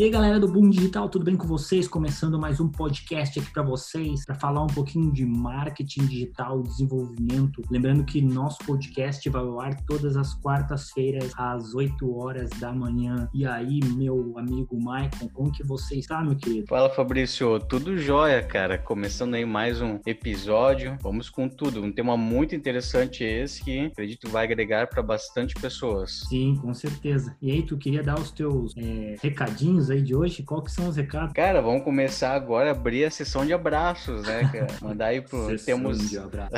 E aí, galera do Boom Digital, tudo bem com vocês? Começando mais um podcast aqui para vocês, para falar um pouquinho de marketing digital, desenvolvimento. Lembrando que nosso podcast vai ao ar todas as quartas-feiras, às 8 horas da manhã. E aí, meu amigo Maicon, como que você está, meu querido? Fala, Fabrício. Tudo jóia, cara. Começando aí mais um episódio. Vamos com tudo. Um tema muito interessante esse que acredito vai agregar para bastante pessoas. Sim, com certeza. E aí, tu queria dar os teus é, recadinhos aí de hoje, qual que são os recados? Cara, vamos começar agora a abrir a sessão de abraços, né, cara? Mandar aí pro... Sessão temos... de abraço.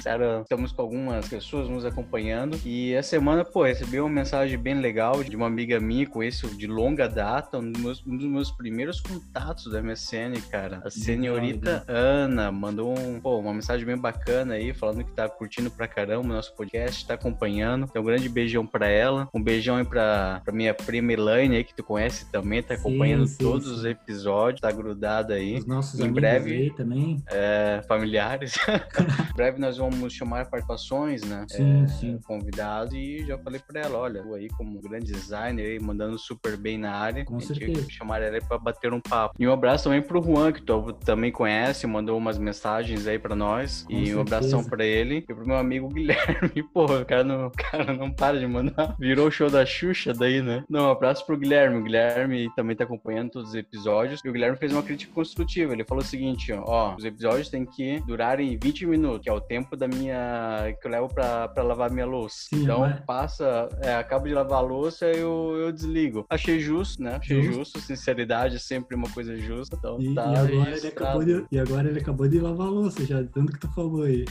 Sério, estamos com algumas pessoas nos acompanhando e essa semana, pô, recebi uma mensagem bem legal de uma amiga minha, conheço de longa data, um dos meus, um dos meus primeiros contatos da MSN, cara. A senhorita Ana mandou um, pô, uma mensagem bem bacana aí, falando que tá curtindo pra caramba o nosso podcast, tá acompanhando. Então, um grande beijão pra ela. Um beijão aí pra, pra minha prima Elaine aí, que tu conhece também, tá acompanhando sim, todos sim. os episódios, tá grudado aí. Os nossos em amigos breve, aí também. é, familiares. em breve nós vamos chamar participações, né? Sim, É, sim. Convidados e já falei pra ela, olha, tu aí como grande designer aí, mandando super bem na área. Com certeza. chamar ela aí pra bater um papo. E um abraço também pro Juan, que tu também conhece, mandou umas mensagens aí pra nós. Com e um certeza. abração pra ele e pro meu amigo Guilherme. Porra, o cara não, o cara não para de mandar. Virou o show da Xuxa daí, né? Não, um abraço pro Guilherme. O Guilherme também tá acompanhando todos os episódios. E o Guilherme fez uma crítica construtiva. Ele falou o seguinte, ó, os episódios têm que durarem 20 minutos, que é o tempo da minha... que eu levo pra, pra lavar minha louça. Sim, então, mas- passa, é, acabo de lavar a louça, eu, eu desligo. Achei justo, né? Achei Justo. justo. Sinceridade é sempre uma coisa justa. Então, E, tá e agora ele acabou de, e agora ele acabou de lavar a louça, já, tanto que tu falou aí.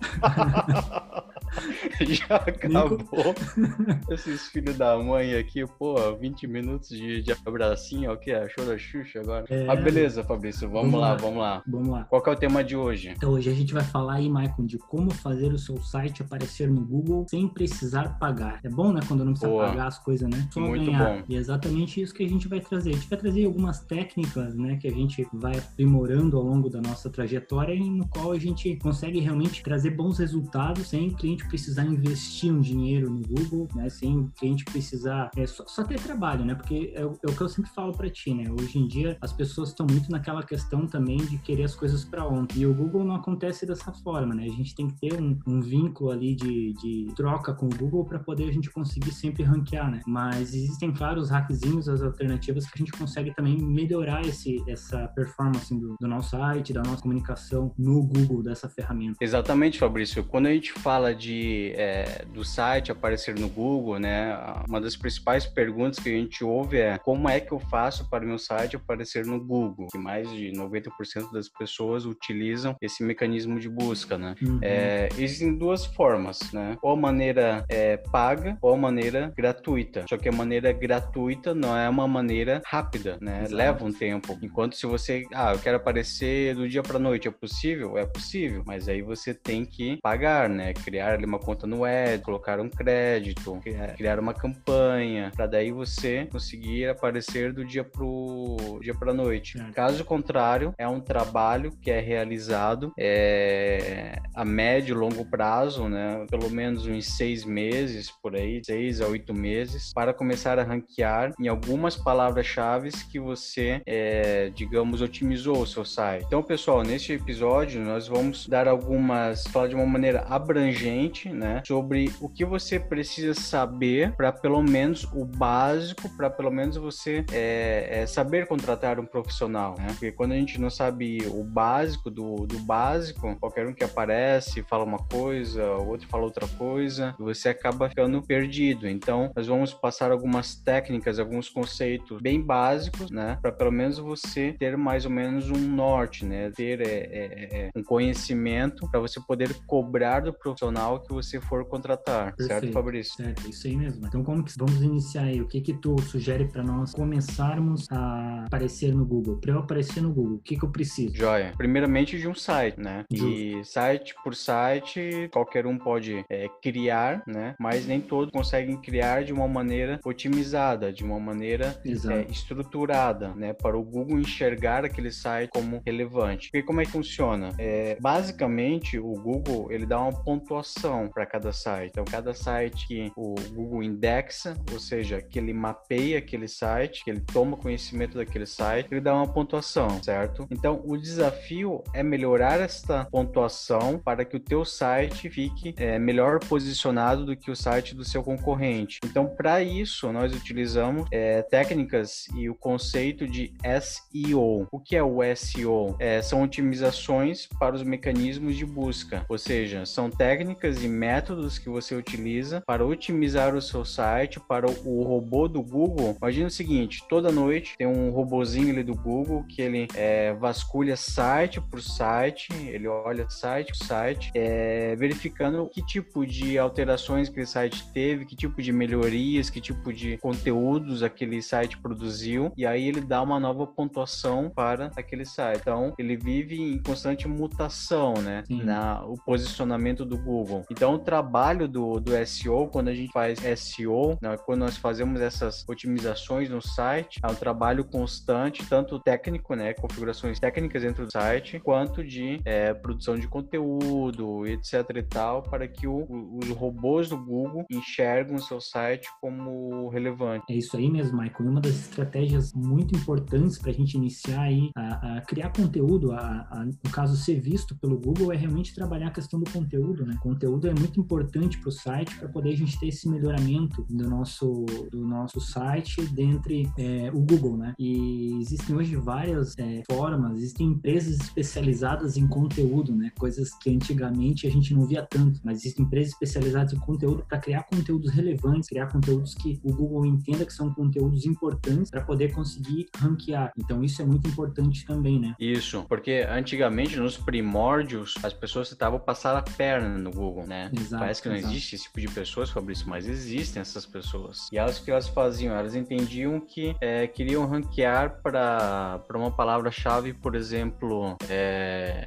Já acabou. Esses filhos da mãe aqui, pô, 20 minutos de, de abracinho, o que é? Show da Xuxa agora. É. Ah, beleza, Fabrício, vamos, Vamos lá, lá. vamos lá. Vamos lá. Qual é o tema de hoje? Então hoje a gente vai falar aí, Maicon, de como fazer o seu site aparecer no Google sem precisar pagar. É bom, né, quando não precisa Boa. pagar as coisas, né? Só Muito ganhar. bom. E é exatamente isso que a gente vai trazer. A gente vai trazer algumas técnicas, né, que a gente vai aprimorando ao longo da nossa trajetória e no qual a gente consegue realmente trazer bons resultados sem o cliente precisar investir um dinheiro no Google, né, sem o cliente precisar é, só, só ter trabalho, né? Porque é, é o que eu sempre falo para ti, né? Hoje em dia as pessoas estão muito naquela questão também de querer as coisas para ontem. E o Google não acontece dessa forma, né? A gente tem que ter um, um vínculo ali de, de troca com o Google para poder a gente conseguir sempre ranquear, né? Mas existem, claro, os hackzinhos, as alternativas que a gente consegue também melhorar esse, essa performance do, do nosso site, da nossa comunicação no Google, dessa ferramenta. Exatamente, Fabrício. Quando a gente fala de, é, do site aparecer no Google, né, uma das principais perguntas que a gente ouve é como é que eu faço para o meu site aparecer no Google? Que mais de 90% das pessoas utilizam esse mecanismo de busca, né? Uhum. É, existem duas formas, né? Ou a maneira é, paga ou a maneira gratuita. Só que a maneira gratuita não é uma maneira rápida, né? Exato. Leva um tempo. Enquanto se você, ah, eu quero aparecer do dia para noite, é possível? É possível, mas aí você tem que pagar, né? Criar ali uma conta no Ad, colocar um crédito, criar- uma campanha, para daí você conseguir aparecer do dia pro dia para noite. Caso contrário, é um trabalho que é realizado é, a médio e longo prazo, né? Pelo menos uns seis meses por aí, seis a oito meses, para começar a ranquear em algumas palavras-chave que você, é, digamos, otimizou o seu site. Então, pessoal, neste episódio nós vamos dar algumas, de uma maneira abrangente, né? Sobre o que você precisa saber para pelo menos o básico, para pelo menos você é, é, saber contratar um profissional, né? Porque quando a gente não sabe o básico do, do básico, qualquer um que aparece fala uma coisa, o outro fala outra coisa, você acaba ficando perdido. Então, nós vamos passar algumas técnicas, alguns conceitos bem básicos, né? Para pelo menos você ter mais ou menos um norte, né? Ter é, é, é, um conhecimento para você poder cobrar do profissional que você for contratar, certo, Perfeito. Fabrício? Certo, isso aí mesmo. Então, como que vamos iniciar aí? O que que tu sugere para nós começarmos a aparecer no Google? Para eu aparecer no Google, o que que eu preciso? Joia. Primeiramente de um site, né? E Justo. site por site, qualquer um pode é, criar, né? Mas nem todos conseguem criar de uma maneira otimizada, de uma maneira é, estruturada, né? Para o Google enxergar aquele site como relevante. Porque como é que funciona? É, basicamente, o Google Google, ele dá uma pontuação para cada site. Então, cada site que o Google indexa, ou seja, que ele mapeia aquele site, que ele toma conhecimento daquele site, ele dá uma pontuação, certo? Então, o desafio é melhorar esta pontuação para que o teu site fique é, melhor posicionado do que o site do seu concorrente. Então, para isso, nós utilizamos é, técnicas e o conceito de SEO. O que é o SEO? É, são otimizações para os mecanismos de busca, ou seja, são técnicas e métodos que você utiliza para otimizar o seu site, para o robô do Google. Imagina o seguinte: toda noite tem um robozinho ali do Google que ele é, vasculha site por site, ele olha site por site, é, verificando que tipo de alterações que aquele site teve, que tipo de melhorias, que tipo de conteúdos aquele site produziu, e aí ele dá uma nova pontuação para aquele site. Então, ele vive em constante mutação, né? Sim. Na, o posicionamento do Google. Então, o trabalho do, do SEO, quando a gente faz SEO, né, quando nós fazemos essas otimizações no site, é um trabalho constante, tanto técnico, né? Configurações técnicas dentro do site, quanto de é, produção de conteúdo, etc e tal, para que o, os robôs do Google enxergam o seu site como relevante. É isso aí mesmo, Michael. Uma das estratégias muito importantes para a gente iniciar aí a, a criar conteúdo, a, a, no caso ser visto pelo Google, é realmente trabalhar a questão do conteúdo, né? Conteúdo é muito importante para o site para poder a gente ter esse melhoramento do nosso do nosso site dentre é, o Google, né? E existem hoje várias é, formas, existem empresas especializadas em conteúdo, né? Coisas que antigamente a gente não via tanto, mas existem empresas especializadas em conteúdo para criar conteúdos relevantes, criar conteúdos que o Google entenda que são conteúdos importantes para poder conseguir ranquear. Então isso é muito importante também, né? Isso, porque antigamente nos primórdios as pessoas tentavam passar a perna no Google, né? Exato, Parece que não exato. existe esse tipo de pessoas, Fabrício, mas existem essas pessoas. E elas que elas faziam, elas entendiam que é, queriam ranquear para uma palavra-chave, por exemplo, é,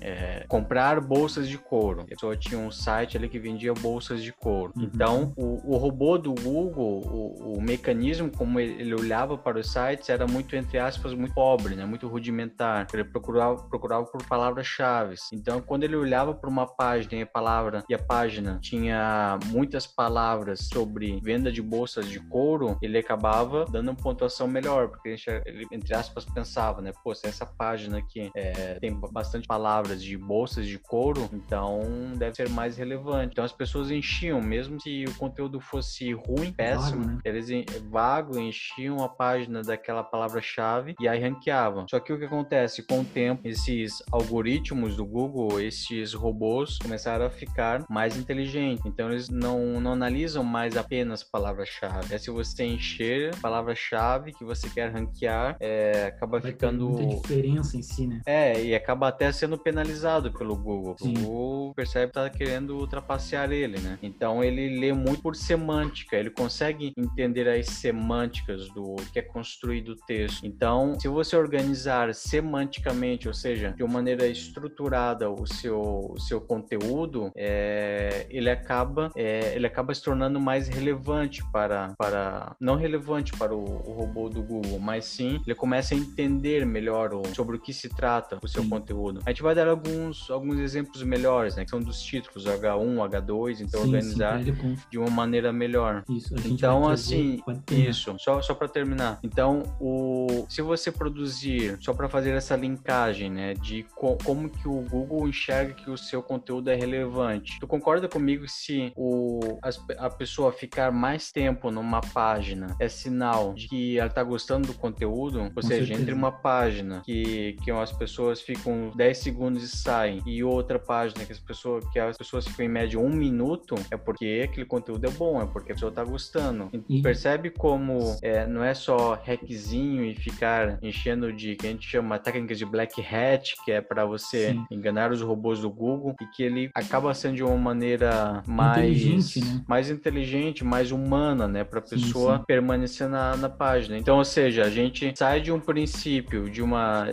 é, é, comprar bolsas de couro. A pessoa tinha um site ali que vendia bolsas de couro. Uhum. Então, o, o, robô do Google, o, o, mecanismo como ele olhava para os sites era muito, entre aspas, muito pobre, né? muito rudimentar. Ele procurava, procurava por palavras-chave. Então, quando ele olhava para uma página e a palavra e a página tinha muitas palavras sobre venda de bolsas de couro, ele acabava dando uma pontuação melhor, porque ele, entre aspas, pensava, né? Pô, se essa página aqui é, tem bastante palavras de bolsas de couro, então deve ser mais relevante. Então as pessoas enchiam, mesmo se o conteúdo fosse ruim, péssimo, vago, né? eles vago enchiam a página daquela palavra-chave e aí ranqueavam. Só que o que acontece com o tempo, esses algoritmos do Google, esses robôs começaram a ficar mais inteligentes. Então eles não, não analisam mais apenas palavra-chave. É se você encher palavra-chave que você quer ranquear, é, acaba Vai ficando. muita diferença em si, né? É, e acaba até sendo penalizado pelo Google. Sim. O Google percebe que tá querendo ultrapassar ele, né? Então ele lê muito por semântica, ele consegue entender as semânticas do que é construído o texto. Então, se você organizar semanticamente, ou seja, de uma maneira estruturada o seu, seu conteúdo, é, ele acaba é, ele acaba se tornando mais relevante para, para não relevante para o, o, robô do Google, mas sim ele começa a entender melhor o, sobre o que se trata o seu sim. conteúdo. A gente vai dar alguns, alguns exemplos melhores, né, que são dos títulos H1, H2, então sim, organizar sim, de uma maneira melhor. Isso, então assim, isso, só, só para terminar. Então, o se você produzir só para fazer essa linkagem, né, de co como que o Google enxerga que o seu conteúdo é relevante. Tu concorda comigo se o a, a pessoa ficar mais tempo numa página é sinal de que ela tá gostando do conteúdo? Ou Com seja, certeza. entre uma página que que as pessoas ficam 10 segundos e saem e outra página que as pessoas que as pessoas ficam em média um minuto, é porque aquele conteúdo é bom, é porque a pessoa tá gostando. E percebe como é, não é só hackzinho e ficar enchendo de que a gente chama técnicas de black hat, que é para você Sim. enganar os robôs do Google e que ele acaba sendo de uma maneira mais inteligente, né? mais inteligente, mais humana, né, para a pessoa sim, sim. permanecer na, na página. Então, ou seja, a gente sai de um princípio de uma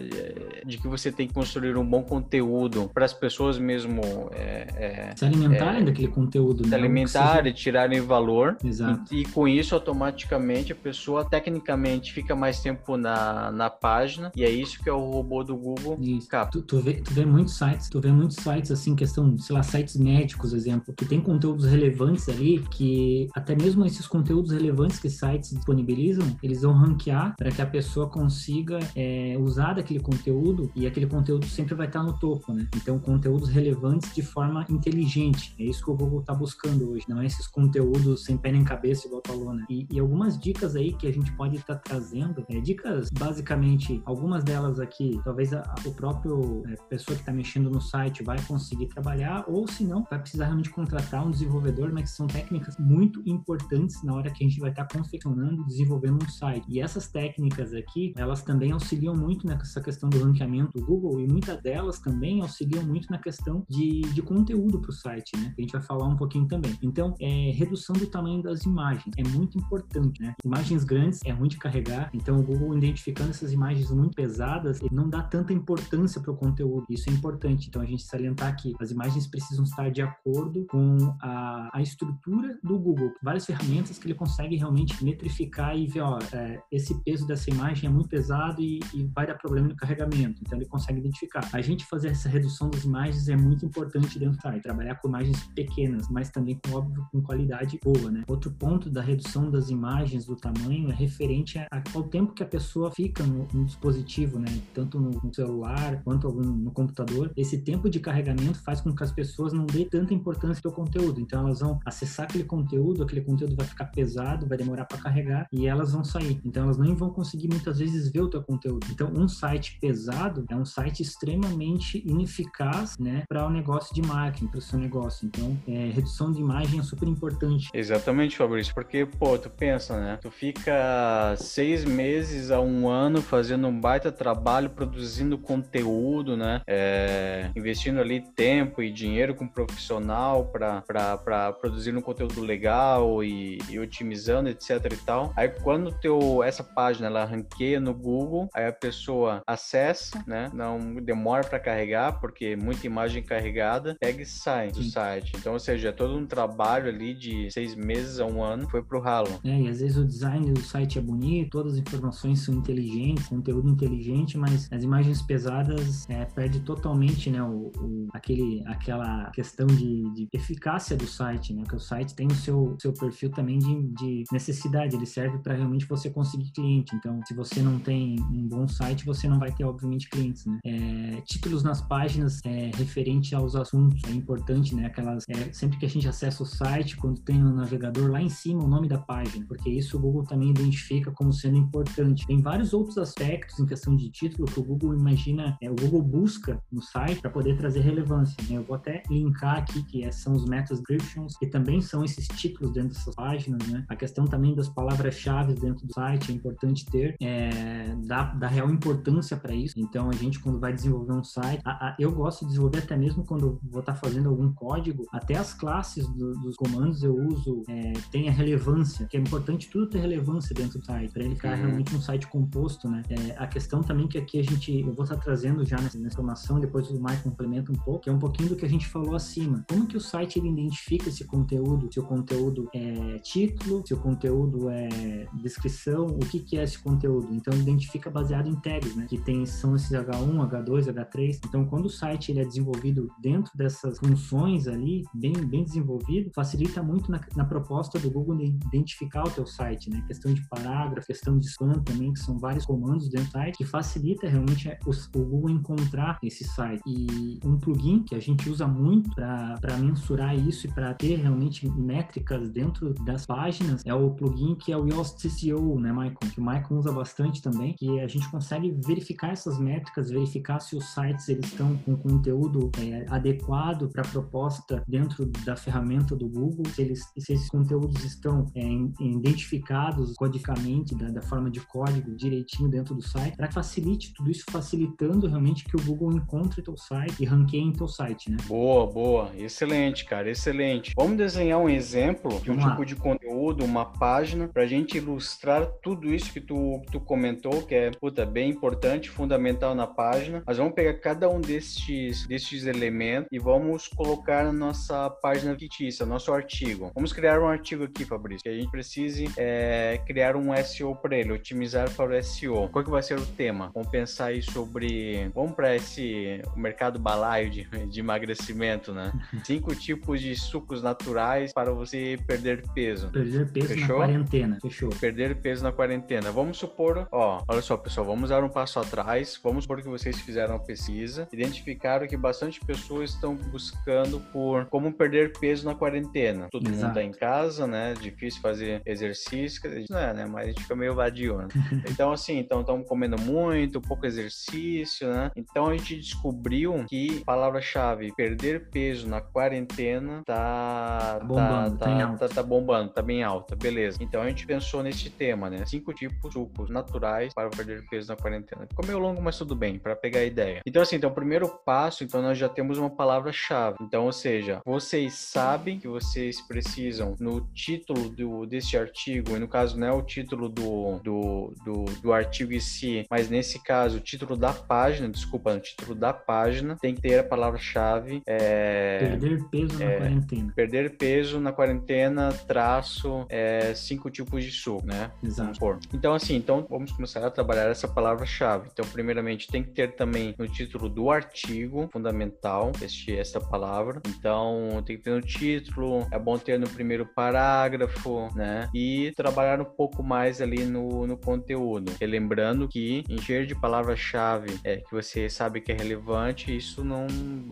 de que você tem que construir um bom conteúdo conteúdo para as pessoas mesmo é, é, se alimentarem é, daquele conteúdo, se né? alimentarem, seja... tirarem valor. Exato. E, e, com isso, automaticamente, a pessoa tecnicamente fica mais tempo na, na página e é isso que é o robô do Google. Isso. Tu, tu, vê, tu vê muitos sites, tu vê muitos sites assim, questão, sei lá, sites médicos, exemplo, que tem conteúdos relevantes ali, que até mesmo esses conteúdos relevantes que sites disponibilizam, eles vão ranquear para que a pessoa consiga é, usar daquele conteúdo e aquele conteúdo sempre vai estar no topo, né? Então, conteúdos relevantes de forma inteligente. É isso que o Google está buscando hoje, não é esses conteúdos sem pé nem cabeça, igual falou, né? E, e algumas dicas aí que a gente pode estar tá trazendo, é, dicas basicamente, algumas delas aqui, talvez a, a, o próprio é, pessoa que está mexendo no site vai conseguir trabalhar, ou se não, vai precisar realmente contratar um desenvolvedor, mas que são técnicas muito importantes na hora que a gente vai estar tá confeccionando, desenvolvendo um site. E essas técnicas aqui, elas também auxiliam muito nessa questão do ranqueamento do Google e muitas delas também auxiliam muito na questão de, de conteúdo para o site, né? A gente vai falar um pouquinho também. Então, é, redução do tamanho das imagens é muito importante, né? Imagens grandes é ruim de carregar, então o Google identificando essas imagens muito pesadas, ele não dá tanta importância para o conteúdo. Isso é importante. Então, a gente salientar que as imagens precisam estar de acordo com a, a estrutura do Google. Várias ferramentas que ele consegue realmente metrificar e ver, ó, é, esse peso dessa imagem é muito pesado e, e vai dar problema no carregamento. Então, ele consegue identificar. A gente fazer essa redução das imagens é muito importante dentro site. Trabalhar com imagens pequenas, mas também com óbvio com qualidade boa, né? Outro ponto da redução das imagens do tamanho é referente ao tempo que a pessoa fica no, no dispositivo, né? Tanto no, no celular quanto algum, no computador. Esse tempo de carregamento faz com que as pessoas não dêem tanta importância ao conteúdo. Então elas vão acessar aquele conteúdo, aquele conteúdo vai ficar pesado, vai demorar para carregar e elas vão sair. Então elas nem vão conseguir muitas vezes ver o teu conteúdo. Então um site pesado é um site extremamente ineficaz, né, para o negócio de marketing, para o seu negócio. Então, é, redução de imagem é super importante. Exatamente, Fabrício, porque, pô, tu pensa, né? Tu fica seis meses a um ano fazendo um baita trabalho, produzindo conteúdo, né? É, investindo ali tempo e dinheiro com profissional para produzir um conteúdo legal e, e, otimizando, etc e tal. Aí quando teu, essa página ela ranqueia no Google, aí a pessoa acessa, né? Não demora para carregar, porque muita imagem carregada, pega e sai do site. Então, ou seja, é todo um trabalho ali de seis meses a um ano foi pro ralo. É, e às vezes o design do site é bonito, todas as informações são inteligentes, conteúdo inteligente, mas as imagens pesadas é, perde totalmente, né, o, o, aquele, aquela questão de, de, eficácia do site, né, que o site tem o seu, seu perfil também de, de necessidade, ele serve para realmente você conseguir cliente. Então, se você não tem um bom site, você não vai ter, obviamente, clientes, né. É, títulos nas páginas é, referente aos assuntos, é importante, né, aquelas, é, sempre que a gente acessa o site, quando tem no navegador, lá em cima o nome da página, porque isso o Google também identifica como sendo importante. Tem vários outros aspectos em questão de título que o Google imagina, é, o Google busca no site para poder trazer relevância. Né? Eu vou até linkar aqui que é, são os meta descriptions, que também são esses títulos dentro dessas páginas, né? A questão também das palavras-chave dentro do site é importante ter, é, dá, dá real importância para isso. Então a gente quando vai desenvolver um site, a, a, eu gosto de desenvolver até mesmo quando vou estar tá fazendo algum código, até as classes do, dos comandos eu uso é, tem a relevância, que é importante tudo ter relevância dentro do site, para ele ficar uhum. realmente um site composto, né? É, a questão também que aqui a gente, eu vou estar trazendo já nessa, nessa informação, depois o Mike complementa um pouco, que é um pouquinho do que a gente falou acima. Como que o site ele identifica esse conteúdo? Se o conteúdo é título, se o conteúdo é descrição, o que que é esse conteúdo? Então identifica baseado em tags, né? Que tem, são esses H1, H2, H3. Então quando o site ele é desenvolvido dentro dessas funções ali, bem, bem desenvolvido, facilita muito na, na proposta do Google de identificar o teu site, né? Questão de parágrafo, questão de spam também, que são vários comandos dentro do site, que facilita realmente o, o Google encontrar esse site. E plugin que a gente usa muito para mensurar isso e para ter realmente métricas dentro das páginas é o plugin que é o Yoast SEO, né, Maicon? Que o Maicon usa bastante também, que a gente consegue verificar essas métricas, verificar se os sites eles estão com conteúdo é, adequado para a proposta dentro da ferramenta do Google, se, eles, se esses conteúdos estão é, identificados codicamente, da, da, forma de código direitinho dentro do site, para que facilite tudo isso, facilitando realmente que o Google encontre teu site e ranqueie em teu site, né? Boa, boa. Excelente, cara, excelente. Vamos desenhar um exemplo de um Vamos tipo lá. de conteúdo, uma página, para a gente ilustrar tudo isso que tu, que tu comentou, que é puta, bem importante, fundamental na página. Mas vamos pegar cada um desses destes, destes elementos e vamos colocar na nossa página fictícia, nosso artigo. Vamos criar um artigo aqui, Fabrício, que a gente precise é, criar um SEO para ele, otimizar para o SEO. Qual que vai ser o tema? Vamos pensar aí sobre... Vamos para esse mercado balaio de, de emagrecimento, né? Cinco tipos de sucos naturais para você perder peso. Perder peso Fechou? na quarentena. Fechou. Perder peso na quarentena. Vamos supor, ó, olha só, pessoal, vamos dar um passo atrás. Vamos supor que vocês fizeram a pesquisa, identificaram que bastante pessoas estão buscando por como perder peso na quarentena. Todo Exato. mundo tá em casa, né? Difícil fazer exercício, não é, né? Mas a gente fica meio vadio, né? Então, assim, então estamos comendo muito, pouco exercício, né? Então a gente descobriu que palavra-chave perder peso na quarentena tá, tá bombando, tá, tá, tá, tá, bombando, tá bem alta, beleza. Então a gente pensou nesse tema, né? Cinco tipos de sucos naturais para perder peso na quarentena. Ficou meio longo, mas tudo bem, para pegar a ideia. Então, assim, então o primeiro passo, então nós já temos uma palavra-chave. Então, ou seja, vocês sabem que vocês precisam no título do, desse artigo, e no caso não é o título do, do, do, do artigo em si, mas nesse caso, o título da página, desculpa, o título da página tem que ter a palavra-chave. É, perder peso é, na quarentena. Perder peso na quarentena, traço, é, cinco tipos de suco, né? Exato. Então, assim, então vamos começar a trabalhar essa palavra-chave. Então, primeiramente, tem que ter também no título do artigo fundamental este, essa palavra. Então, tem que ter no título, é bom ter no primeiro parágrafo, né? E trabalhar um pouco mais ali no, no conteúdo. Relembrando que encher de palavra-chave é, que você sabe que é relevante, isso não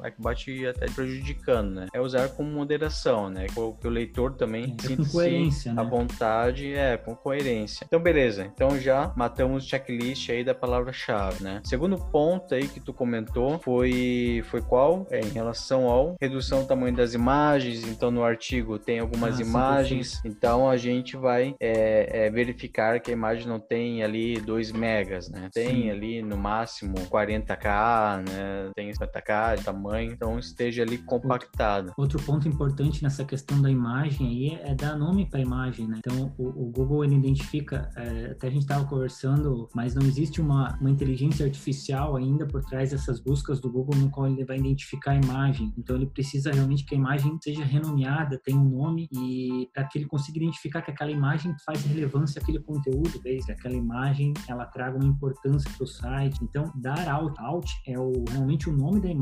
é que bate até prejudicando, né? É usar com moderação, né? Que o leitor também é, sinta coerência, né? à vontade, é, com coerência. Então, beleza. Então já matamos o checklist aí da palavra-chave, né? Segundo ponto aí que tu comentou foi, foi qual? É, em relação ao redução do tamanho das imagens. Então, no artigo tem algumas ah, imagens. Então, a gente vai é, é, verificar que a imagem não tem ali 2 megas, né? Tem sim. ali no máximo 40k, né? Tem 50k de tamanho. Então, esteja ali compactado. Outro, outro ponto importante nessa questão da imagem aí é dar nome para a imagem, né? Então, o, o Google ele identifica, é, até a gente estava conversando, mas não existe uma, uma inteligência artificial ainda por trás dessas buscas do Google no qual ele vai identificar a imagem. Então, ele precisa realmente que a imagem seja renomeada, tenha um nome e para que ele consiga identificar que aquela imagem faz relevância àquele conteúdo, desde aquela imagem ela traga uma importância para o site. Então, dar alt, alt é o, realmente o nome da imagem.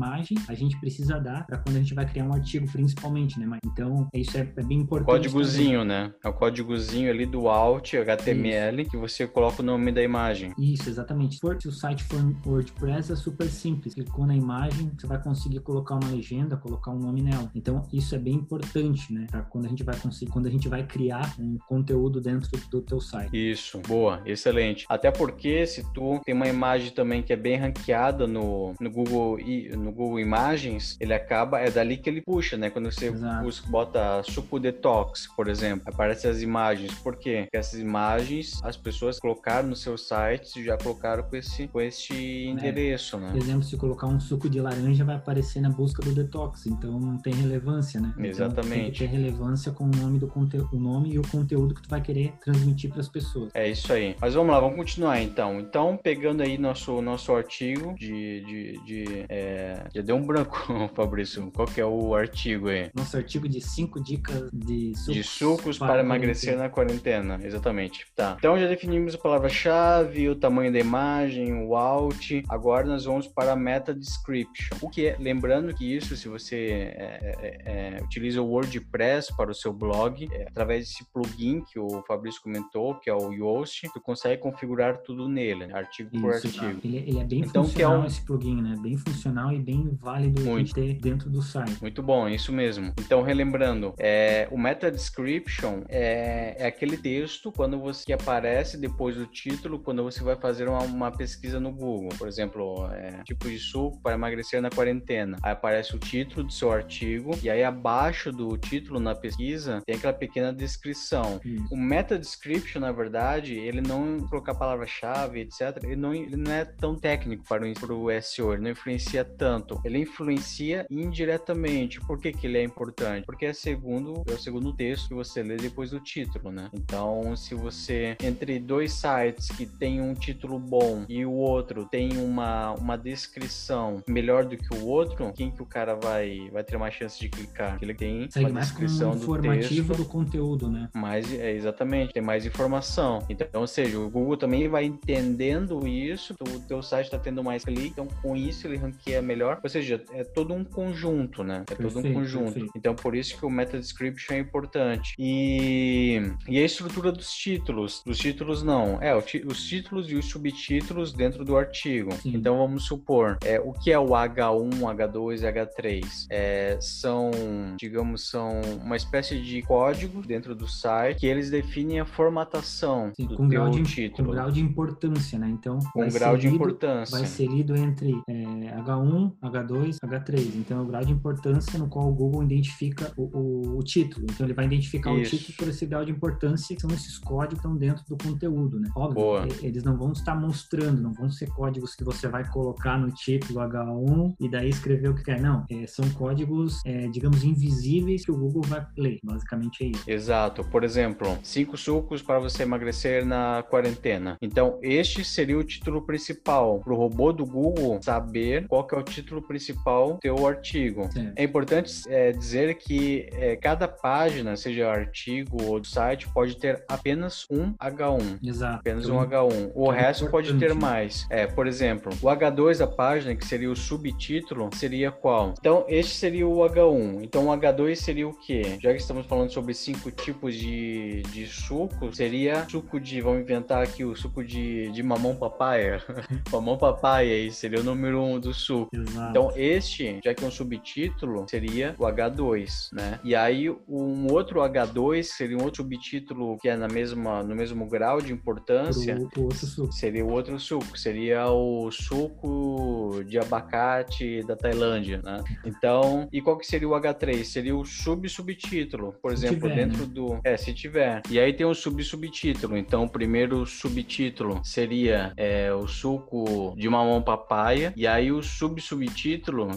A gente precisa dar para quando a gente vai criar um artigo, principalmente, né? Mas, então, isso é, é bem importante. Códigozinho, também. né? É o códigozinho ali do alt, HTML, isso. que você coloca o nome da imagem. Isso, exatamente. Se o site for WordPress, é super simples. Clicou na imagem, você vai conseguir colocar uma legenda, colocar um nome nela. Então, isso é bem importante, né? Pra quando a gente vai conseguir, quando a gente vai criar um conteúdo dentro do teu site. Isso, boa, excelente. Até porque se tu tem uma imagem também que é bem ranqueada no, no Google no Google Imagens, ele acaba, é dali que ele puxa, né? Quando você busca, bota suco detox, por exemplo, aparecem as imagens. Por quê? Porque essas imagens as pessoas colocaram no seu site e já colocaram com esse, com esse é. endereço, é. né? Por exemplo, se colocar um suco de laranja, vai aparecer na busca do detox, então não tem relevância, né? Então, Exatamente. Tem que ter relevância com o nome, do conteúdo, o nome e o conteúdo que tu vai querer transmitir para as pessoas. É isso aí. Mas vamos lá, vamos continuar então. Então, pegando aí nosso, nosso artigo de. de, de é... Já deu um branco, Fabrício. Qual que é o artigo aí? Nosso artigo de cinco dicas de sucos, de sucos para, para emagrecer na quarentena. Exatamente. Tá. Então já definimos a palavra-chave, o tamanho da imagem, o alt. Agora nós vamos para a meta description. O que é, lembrando que isso, se você é, é, é, utiliza o WordPress para o seu blog, é, através desse plugin que o Fabrício comentou, que é o Yoast, tu consegue configurar tudo nele, né? artigo isso, por artigo. Tá. Ele, ele, é bem então, funcional um... esse plugin, né? Bem funcional e bem válido Muito. de ter dentro do site. Muito bom, isso mesmo. Então, relembrando, é, o meta description é, é aquele texto quando você aparece depois do título, quando você vai fazer uma, uma pesquisa no Google. Por exemplo, é, tipo de suco para emagrecer na quarentena. Aí aparece o título do seu artigo e aí abaixo do título na pesquisa tem aquela pequena descrição. O meta description, na verdade, ele não colocar palavra-chave, etc. Ele não, ele não é tão técnico para o, para o SEO, ele não influencia tanto. Ele influencia indiretamente. Por que, que ele é importante? Porque é segundo é o segundo texto que você lê depois do título, né? Então, se você entre dois sites que tem um título bom e o outro tem uma, uma descrição melhor do que o outro, quem que o cara vai, vai ter mais chance de clicar? Ele tem Segue uma mais descrição como do informativo texto, do conteúdo, né? mais, é, exatamente, tem mais informação. Então, ou seja, o Google também vai entendendo isso, o teu site está tendo mais clique, então com isso ele ranqueia melhor. Ou seja, é todo um conjunto, né? É todo um Perfeito, conjunto. perfeito. Então, por isso que o meta description é importante. E, e a estrutura dos títulos. Dos títulos, não. É, os títulos e os subtítulos dentro do artigo. Sim. Então, vamos supor, é, o que é o H1, H2 e H3? É, são, digamos, são uma espécie de código dentro do site que eles definem a formatação Sim, do com, teu grau de, título. com grau de importância, né? Então, Com grau de lido- importância. vai ser lido entre é, H1, H2, H3. Então, é o grau de importância no qual o Google identifica o, o- o título. Então, ele vai identificar Isso. o título por esse grau de importância, que são esses códigos que estão dentro do conteúdo, né? Óbvio, Boa. eles não vão estar mostrando, não vão ser códigos que você vai colocar no título H1 e daí escrever o que quer. Não, é, são códigos, é, digamos, invisíveis que o Google vai ler. Basicamente é isso. Exato. Por exemplo, cinco sucos para você emagrecer na quarentena. Então, este seria o título principal para o robô do Google saber qual que é o título principal do teu artigo. Certo. É importante é, dizer que é, cada página, seja artigo ou site, pode ter apenas um H1. Exato. Apenas Então, um H1. O é resto pode ter mais. É, por exemplo, o H2 da página, que seria o subtítulo, seria qual? Então, este seria o H1. Então, o H2 seria o quê? Já que estamos falando sobre cinco tipos de, de suco, seria suco de, vamos inventar aqui, o suco de, de mamão papaya. mamão papaya aí seria o número um do suco. Exato. Então, este, já que é um subtítulo, seria o H2, né? E aí, um outro H2 seria um outro subtítulo que é na mesma, no mesmo grau de importância. pro, pro outro suco. Seria o outro suco, seria o suco de abacate da Tailândia, né? Então, e qual que seria o H3? Seria o sub-subtítulo, por Se exemplo, tiver, dentro né? do... É, se tiver. E aí tem o sub-subtítulo, então o primeiro subtítulo seria é, o suco de mamão papaya, e aí o sub-subtítulo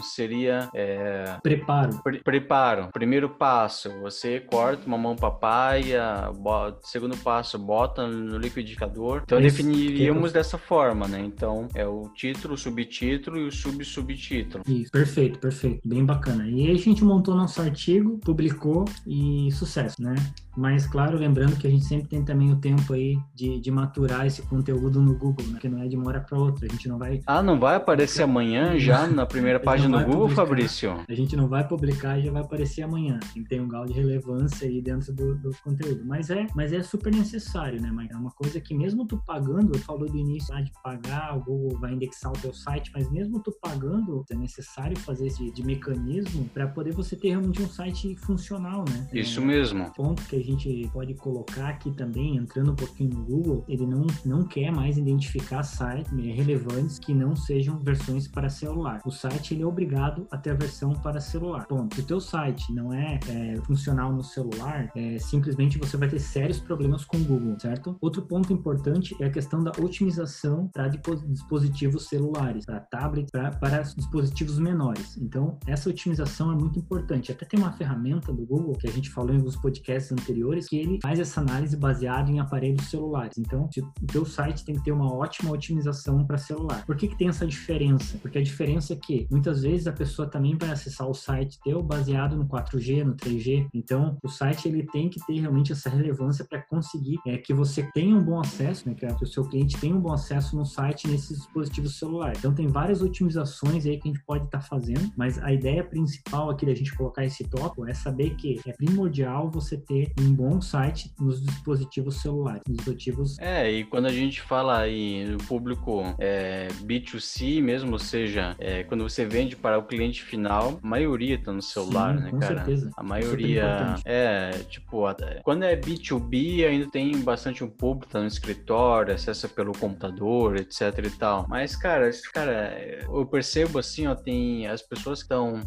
seria... é, Preparo. Pre- preparo. Primeiro passo, você corta uma mão papaya. Bota, segundo passo, bota no liquidificador. Então Esse definiríamos que é dessa forma, né? Então é o título, o subtítulo e o sub-subtítulo. Isso, perfeito, perfeito. Bem bacana. E aí a gente montou nosso artigo, publicou e sucesso, né? Mas, claro, lembrando que a gente sempre tem também o tempo aí de, de maturar esse conteúdo no Google, né? Que não é de uma hora para outra. A gente não vai Ah, não vai aparecer amanhã já na primeira página do Google, publicar. Fabrício? A gente não vai publicar e já vai aparecer amanhã. Tem que ter um grau de relevância aí dentro do, do conteúdo. Mas é, mas é super necessário, né? Mas é uma coisa que mesmo tu pagando, eu falou do início lá de pagar, o Google vai indexar o teu site, mas mesmo tu pagando, é necessário fazer esse de mecanismo para poder você ter realmente um site funcional, né? Isso É, mesmo. ponto que a gente pode colocar aqui também, entrando um pouquinho no Google, ele não, não quer mais identificar sites eh, relevantes que não sejam versões para celular. O site ele é obrigado a ter a versão para celular. Ponto. Se o teu site não é, é, funcional no celular, é, simplesmente você vai ter sérios problemas com o Google, certo? Outro ponto importante é a questão da otimização para dispositivos celulares, para tablet, pra, para dispositivos menores. Então, essa otimização é muito importante. Até tem uma ferramenta do Google que a gente falou em alguns podcasts anteriores que ele faz essa análise baseada em aparelhos celulares. Então, o teu site tem que ter uma ótima otimização para celular. Por que, que tem essa diferença? Porque a diferença é que muitas vezes a pessoa também vai acessar o site teu baseado no 4G, no 3G. Então, o site ele tem que ter realmente essa relevância para conseguir é, que você tenha um bom acesso, né, que o seu cliente tenha um bom acesso no site nesses dispositivos celulares. Então, tem várias otimizações aí que a gente pode estar fazendo, mas a ideia principal aqui da gente colocar esse tópico é saber que é primordial você ter um bom site nos dispositivos celulares, nos dispositivos É, e quando a gente fala aí no público é, B2C mesmo, ou seja, é, quando você vende para o cliente final, a maioria tá no celular, Sim, né, com cara? certeza. A Super maioria é, tipo, quando é B2B ainda tem bastante um público, tá no escritório, acessa pelo computador, etc e tal. Mas, cara, cara, eu percebo assim, ó, tem as pessoas que estão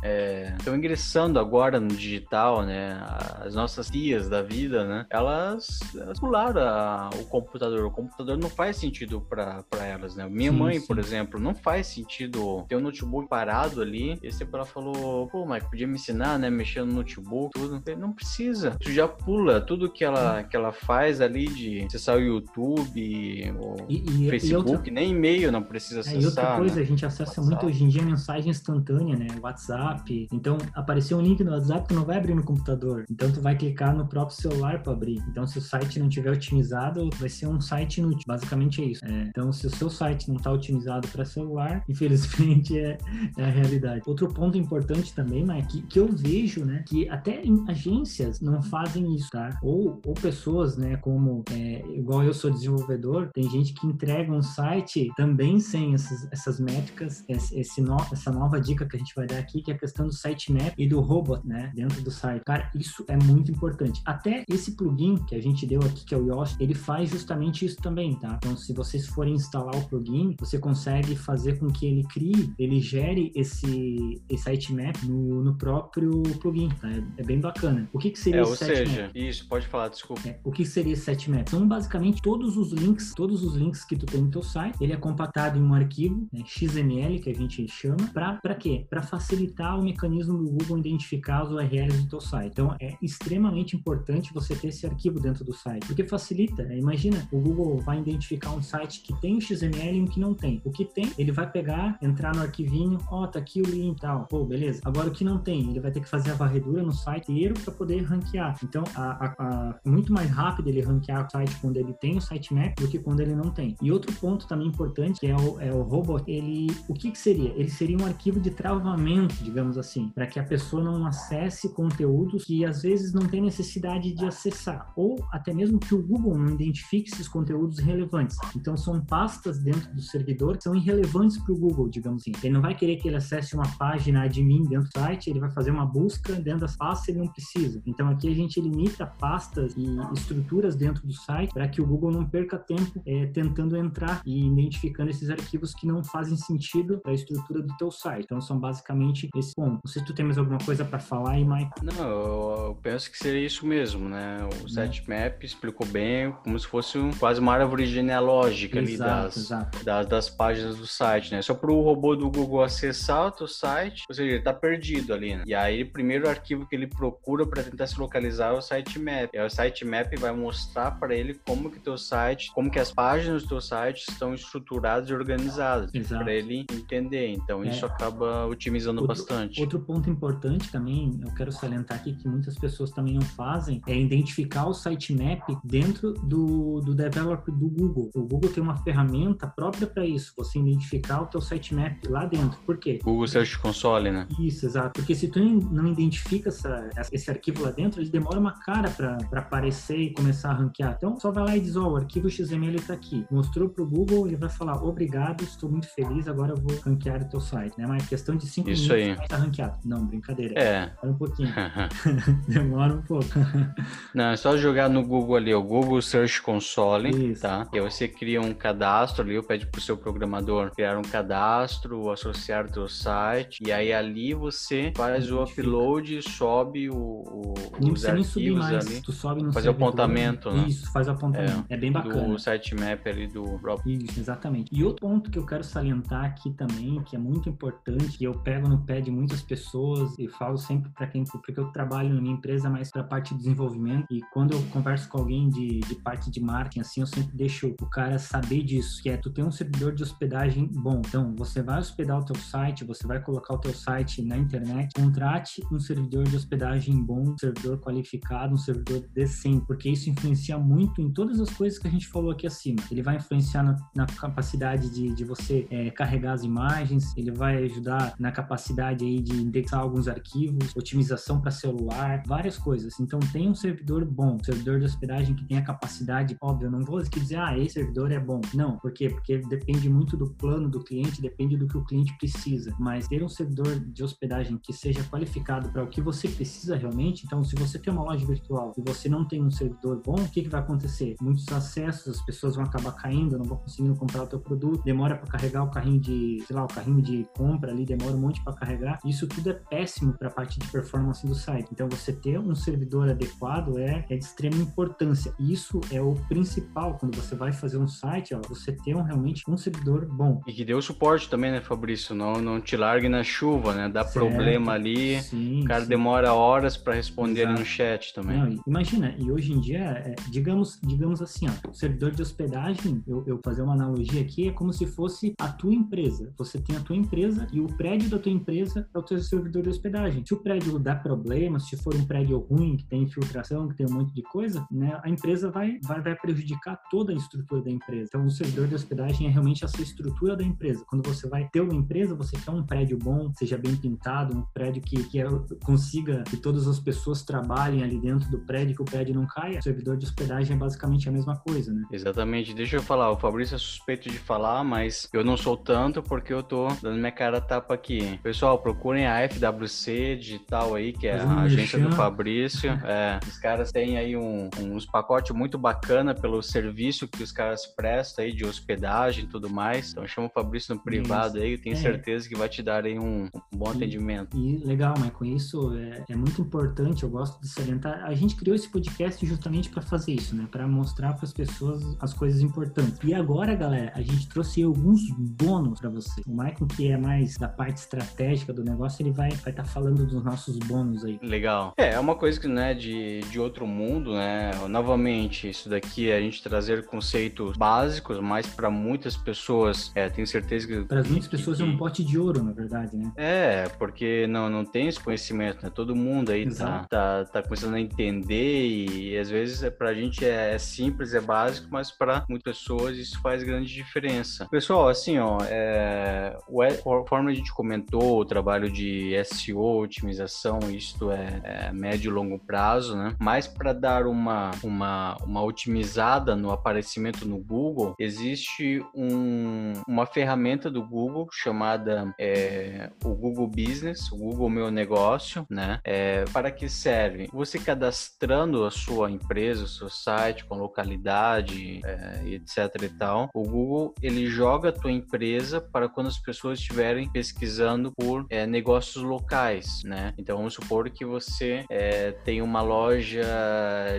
estão ingressando agora no digital, né? As nossas tias da vida, né? Elas, elas pularam a- o computador. O computador não faz sentido para elas, né? Minha Sim, mãe, sim. por exemplo, não faz sentido ter um notebook parado ali. E sempre ela falou, pô, mas podia me ensinar, né? Mexendo no notebook, tudo. Falei, Não precisa. Tu já pula tudo que ela, que ela faz ali de acessar o YouTube, o E, e- e Facebook, outra, nem e-mail não precisa é, e outra acessar. coisa, né? a gente acessa acessa WhatsApp. muito hoje em dia mensagem instantânea, né? WhatsApp. Então, apareceu um link no WhatsApp, tu não vai abrir no computador. Então, tu vai clicar no próprio celular para abrir. Então, se o site não tiver otimizado, vai ser um site inútil. Basicamente é isso. É, então, se o seu site não está otimizado para celular, infelizmente é, é, a realidade. Outro ponto importante também, mas que, que eu vejo, né, que até agências não fazem isso, tá? Ou, ou pessoas, né, como é, igual eu sou desenvolvedor, tem gente que entrega um site também sem essas, essas métricas, esse, esse no, essa nova dica que a gente vai dar aqui, que é a questão do sitemap e do robot, né, dentro do site. Cara, isso é muito importante. Até esse plugin que a gente deu aqui, que é o Yoast, ele faz justamente isso também, tá? Então, se vocês forem instalar o plugin, você consegue fazer com que ele crie, ele gere esse, esse sitemap no, no próprio plugin, tá? É, é bem bacana. O que, que seria é? Ou seja, isso, pode falar, desculpa. É, o que seria esse sitemap? São basicamente todos os links, todos os links que tu tem no teu site, ele é compactado em um arquivo, né, XML, que a gente chama, para quê? Para facilitar o mecanismo do Google identificar as URLs do teu site. Então, é extremamente importante você ter esse arquivo dentro do site, porque facilita. Né? Imagina, o Google vai identificar um site que tem o XML e um que não tem. O que tem, ele vai pegar, entrar no arquivinho, ó, oh, tá aqui o link e tal. Pô, beleza. Agora, o que não tem, ele vai ter que fazer a varredura no site inteiro para poder ranquear. Então, a, a, a, muito mais rápido ele ranquear o site quando ele tem o sitemap do que quando ele não tem. E outro ponto também importante, que é o, é o robot, ele, o que que seria? Ele seria um arquivo de travamento, digamos assim, para que a pessoa não acesse conteúdos que às vezes não tem necessidade de acessar, ou até mesmo que o Google não identifique esses conteúdos relevantes. Então, são pastas dentro do servidor que são irrelevantes para o Google, digamos assim. Ele não vai querer que ele acesse uma página admin dentro do site, ele vai fazer uma busca dentro das pastas, ele não precisa. Então, aqui a gente limita pastas e estruturas dentro do site para que o Google não perca tempo é, tentando entrar e identificando esses arquivos que não fazem sentido para a estrutura do teu site. Então, são basicamente esse ponto. Não sei se tu tem mais alguma coisa para falar aí, Mike. Não, eu penso que seria isso mesmo, né? O né? sitemap explicou bem como se fosse um, quase uma árvore genealógica exato, ali das, das, das, páginas do site, né? Só para o robô do Google acessar o teu site, ou seja, ele está perdido ali, né? E aí, o primeiro arquivo que ele procura para tentar se localizar é o sitemap. E aí, o sitemap vai mostrar para ele como que teu site, como que as páginas do teu site estão estruturadas e organizadas, para ele entender. Então, é. isso acaba otimizando outro, bastante. Outro ponto importante também, eu quero salientar aqui que muitas pessoas também não fazem, é identificar o sitemap dentro do, do developer do Google. O Google tem uma ferramenta própria para isso, você identificar o teu sitemap lá dentro. Por quê? Google Search Console, né? Isso, exato. Porque se tu não identifica essa, esse arquivo lá dentro, ele demora uma cara para aparecer e começar a ranquear. Então, só vai lá e diz, ó, oh, o arquivo XML está aqui. Mostrou para o Google, ele vai falar, obrigado, estou muito feliz, agora eu vou ranquear o teu site, né? Mas questão de cinco isso minutos aí. tá ranqueado. Não, brincadeira. É. Demora um pouquinho. demora um pouco. não, é só jogar no Google ali, o Google Search Console, isso. tá? E aí você cria um cadastro ali, pede pro seu programador criar um cadastro, associar teu site, e aí ali você faz o upload, sobe o, o não os arquivos mais, ali. Tu sobe no Fazer o apontamento, né? Isso, faz o apontamento. É, é bem bacana. Do sitemap ali do Rob. Isso, exatamente. E outro ponto que eu quero salientar aqui também, que é muito importante, que eu pego no pé de muitas pessoas e falo sempre para quem, porque eu trabalho em empresa mais para parte de desenvolvimento e quando eu converso com alguém de, de parte de marketing, assim, eu sempre deixo o cara saber disso, que é tu ter um servidor de hospedagem bom. Então, você vai hospedar o teu site, você vai colocar o teu site na internet, contrate um servidor de hospedagem bom, um servidor qualificado, um servidor decente, porque isso influencia muito em todas as coisas que a gente falou aqui acima. Ele vai influenciar na, na capacidade de, de você é, carregar as imagens, ele vai ajudar na capacidade aí de indexar alguns arquivos, otimização para celular, várias coisas. Então, tem um servidor bom, um servidor de hospedagem que tem a capacidade, óbvio, eu não vou dizer, ah, esse servidor é bom. Não, por quê? Porque depende muito do plano do cliente, depende do que o cliente precisa. Mas ter um servidor de hospedagem que seja qualificado para o que você precisa realmente, então, se você tem uma loja virtual e você não tem um servidor bom, o que, que vai acontecer? Muitos acessos, as pessoas vão acabar caindo, não vão conseguindo comprar o teu produto, demora para carregar o carrinho de, sei lá, o carrinho de compra ali, demora um monte para carregar. Isso tudo é péssimo para a parte de performance do site. Então, você ter um servidor adequado é, é de extrema importância. Isso é o principal quando você vai fazer um site, ó, você ter um, realmente um servidor bom. E que dê o suporte também, né, Fabrício? Não, não te largue na chuva, né? Dá certo. problema ali, sim, o cara sim. demora horas para responder Exato. ali no chat também. Não, imagina, e hoje em dia, é, digamos, digamos assim, ó, o servidor de hospedagem, eu, eu fazer uma analogia aqui, é como se fosse a tua empresa. Você tem a tua empresa e o prédio da tua empresa é o teu servidor de hospedagem. Se o prédio dá problemas, se for um prédio ruim, que tem infiltração, que tem um monte de coisa, né, a empresa vai, vai, vai prejudicar toda a estrutura da empresa. Então, o servidor de hospedagem é realmente essa estrutura da empresa. Quando você vai ter uma empresa, você quer um prédio bom, seja bem pintado, um prédio que, que é, consiga que todas as pessoas trabalhem ali dentro do prédio, que o prédio não caia. O servidor de hospedagem é basicamente a mesma coisa, né? Exatamente. Deixa eu falar, o Fabrício é suspeito de falar, mas eu não sou tanto porque eu tô dando minha cara tapa aqui. Pessoal, procurem a FWC Digital aí, que é a agência do Fabrício. É, os caras têm aí um, uns pacotes muito bacana pelo serviço que os caras prestam aí de hospedagem e tudo mais. Então chama o Fabrício no privado isso. aí, tenho é. certeza que vai te dar aí um, um bom e, atendimento. E legal, mas com isso é, é, muito importante, eu gosto de salientar. A gente criou esse podcast justamente para fazer isso, né? Para mostrar para as pessoas as coisas importantes. E agora, galera, a gente trouxe alguns bônus para você. O Michael, que é mais da parte estratégica do negócio, ele vai estar vai tá falando dos nossos bônus aí. Legal. É, é uma coisa que, né, de, de outro mundo, né? Novamente, isso daqui é a gente trazer conceitos básicos, mas para muitas pessoas, é, tenho certeza que. Para muitas pessoas é um pote de ouro, na verdade, né? É, porque não, não tem esse conhecimento, né? Todo mundo aí tá, tá, tá, começando a entender e, às vezes é, pra gente é, é simples, é básico, mas para muitas pessoas isso faz grande diferença. Pessoal, assim, ó, é, conforme a gente comentou, o trabalho de SEO, otimização, isto é, é médio e longo prazo, né? Mas para dar uma, uma, uma otimizada no aparecimento no Google, existe um, uma ferramenta do Google chamada é, o Google Business, o Google Meu Negócio, né? É, para que serve? Você cadastrando a sua empresa, o seu site com localidade, é, etc e tal, o Google ele joga a tua empresa para quando as pessoas estiverem pesquisando por é, negócios locais, né? Então vamos supor que você é, tem uma loja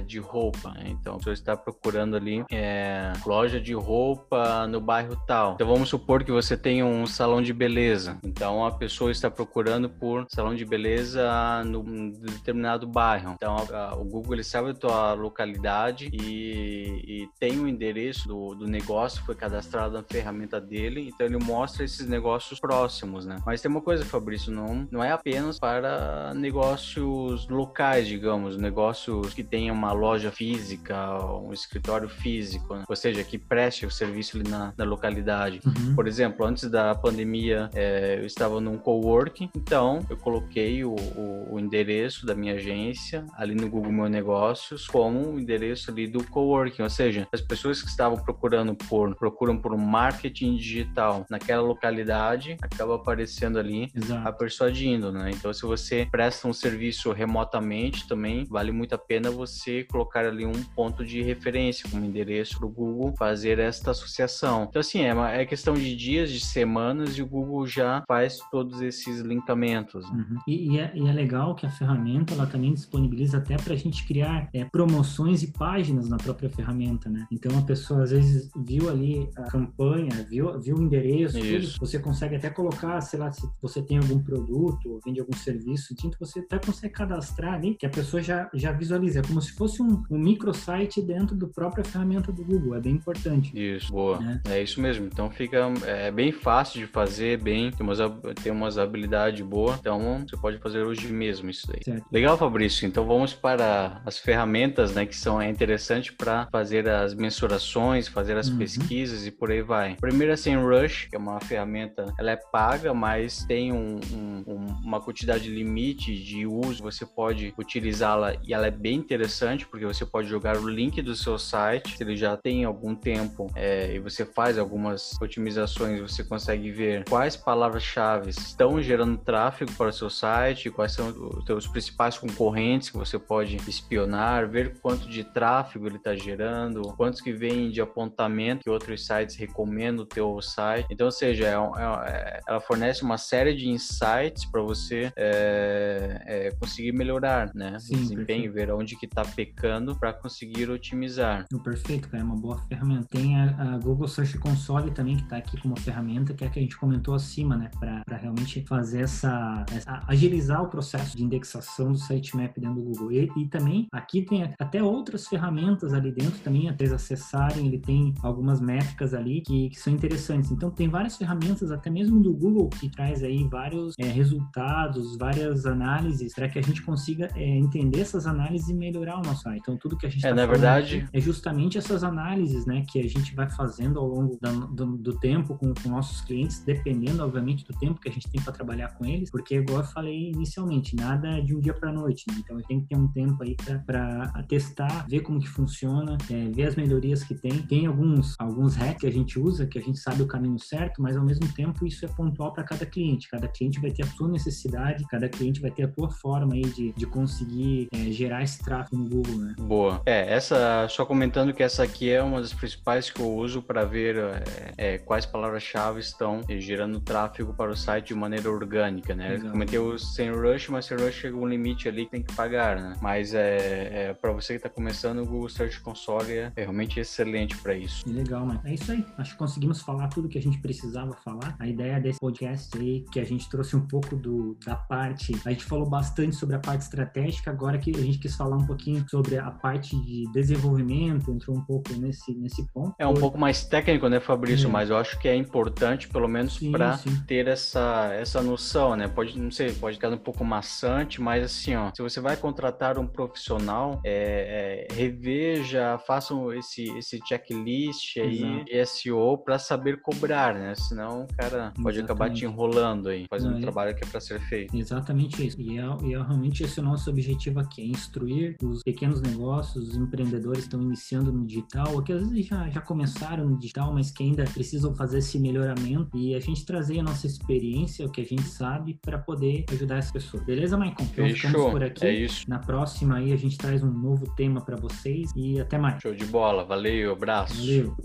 de roupa, né? então você está procurando ali é, loja de roupa no bairro tal. Então vamos supor que você tem um salão de beleza, então a pessoa está procurando por salão de beleza no determinado bairro. Então a, a, o Google ele sabe a tua localidade e, tem o endereço do, do negócio que foi cadastrado na ferramenta dele, então ele mostra esses negócios próximos, né? Mas tem uma coisa, Fabrício, não, não é apenas para negócios locais, digamos, negócios que tenham uma loja física, um escritório físico, né? ou seja, que preste o serviço ali na, na localidade. Uhum. Por exemplo, antes da pandemia, é, eu estava num coworking, então eu coloquei o, o, o, endereço da minha agência ali no Google Meu Negócios como o endereço ali do coworking, ou seja, as pessoas que estavam procurando por procuram por marketing digital naquela localidade, acaba aparecendo ali Exato. a persuadindo, né? Então, se você presta um serviço remotamente também, vale muito a pena você colocar ali um ponto de referência como endereço para o Google fazer esta associação. Então, assim, é, uma, é questão de dias, de semanas e o Google já faz todos esses linkamentos. Uhum. E, e, é, e, é, legal que a ferramenta ela também disponibiliza até para a gente criar é, promoções e páginas na própria ferramenta, né? Então, a pessoa às vezes viu ali a campanha, viu, viu o endereço, tudo, você consegue até colocar, sei lá, se você tem algum produto, vende algum serviço, então você até consegue cadastrar ali, que a pessoa já, já visualiza, é como se fosse um, um microsite dentro do própria ferramenta do Google, é bem importante. Isso, boa. É, é isso mesmo, então fica é, bem fácil de fazer, bem, tem umas, tem umas habilidades boas, então você pode fazer hoje mesmo isso daí. Certo. Legal, Fabrício, então vamos para as ferramentas, né, que são é interessante para fazer as mensurações, fazer as uhum. pesquisas e por aí vai. Primeiro é sem Rush, que é uma ferramenta, ela é paga, mas tem um, um, uma quantidade limite de uso, você pode utilizá-la e ela é bem interessante, porque você pode jogar o link do seu site, se ele já tem algum tempo é, e você faz algumas otimizações, você consegue ver quais palavras-chave estão gerando tráfego para o seu site, quais são os seus principais concorrentes que você pode espionar, ver quanto de tráfego ele está gerando, quantos que vêm de apontamento que outros sites recomendam o teu site. Então, ou seja, é, é, é, ela fornece uma série de insights para você é, é, conseguir melhorar, né? Sim, o desempenho, perfeito. ver onde que está pecando para conseguir otimizar. Perfeito, cara, é uma boa ferramenta. Tem a, a Google Search Console também que está aqui como ferramenta, que é a que a gente comentou acima, né? Para realmente fazer essa, essa, agilizar o processo de indexação do sitemap dentro do Google. E, e também aqui tem até outras ferramentas ali dentro também, até acessarem, ele tem algumas métricas ali que, que são interessantes. Então tem várias ferramentas, até mesmo do Google, que traz aí vários é, resultados, várias análises, para que a gente consiga é, entender essas análises e melhorar o nosso site. Então, tudo que a gente é, tá na verdade, é justamente essas análises, né, que a gente vai fazendo ao longo do, do, do tempo com, com, nossos clientes, dependendo, obviamente, do tempo que a gente tem para trabalhar com eles, porque, igual eu falei inicialmente, nada de um dia para noite, né? então tem que ter um tempo aí para testar, ver como que funciona, é, ver as melhorias que tem. Tem alguns alguns hacks que a gente usa, que a gente sabe o caminho certo, mas ao mesmo tempo isso é pontual para cada cliente. Cada cliente vai ter a sua necessidade, cada cliente vai ter a tua forma aí de, de conseguir é, gerar esse tráfego no Google, né? Boa. É, essa, só comentando que essa aqui é uma das principais que eu uso para ver é, é, quais palavras-chave estão gerando tráfego para o site de maneira orgânica, né? Exato. Comentei o SEMrush, mas SEMrush chega um limite ali que tem que pagar, né? Mas é, é para você que está começando, o Google Search Console é, é realmente excelente para isso. Legal, mas é isso aí. Acho que conseguimos falar tudo que a gente precisava falar. A ideia desse podcast aí, que a gente trouxe um pouco do, da parte, a gente falou bastante sobre a parte estratégica, agora que a gente quis falar um pouquinho sobre a parte de desenvolvimento, entrou um pouco nesse, nesse ponto. É um pouco mais técnico, né, Fabrício? É. Mas eu acho que é importante, pelo menos, para ter essa, essa noção, né? Pode, não sei, pode ficar um pouco maçante, mas assim, ó, se você vai contratar um profissional, é, é, reveja, faça esse, esse checklist aí de SEO para saber cobrar, né? Senão o cara pode Exatamente. acabar te enrolando aí, fazendo não, um é trabalho que é para ser feito. Exatamente isso. E é, e é realmente esse o nosso objetivo aqui, é instruir os pequenos negócios, os empreendedores que estão iniciando no digital, ou que às vezes já, já começaram no digital, mas que ainda precisam fazer esse melhoramento e a gente trazer a nossa experiência, o que a gente sabe, para poder ajudar as pessoas. Beleza, Maicon? Então Fechou. ficamos por aqui. É isso. Na próxima aí a gente traz um novo tema para vocês e até mais. Show de bola. Valeu, abraço. Valeu.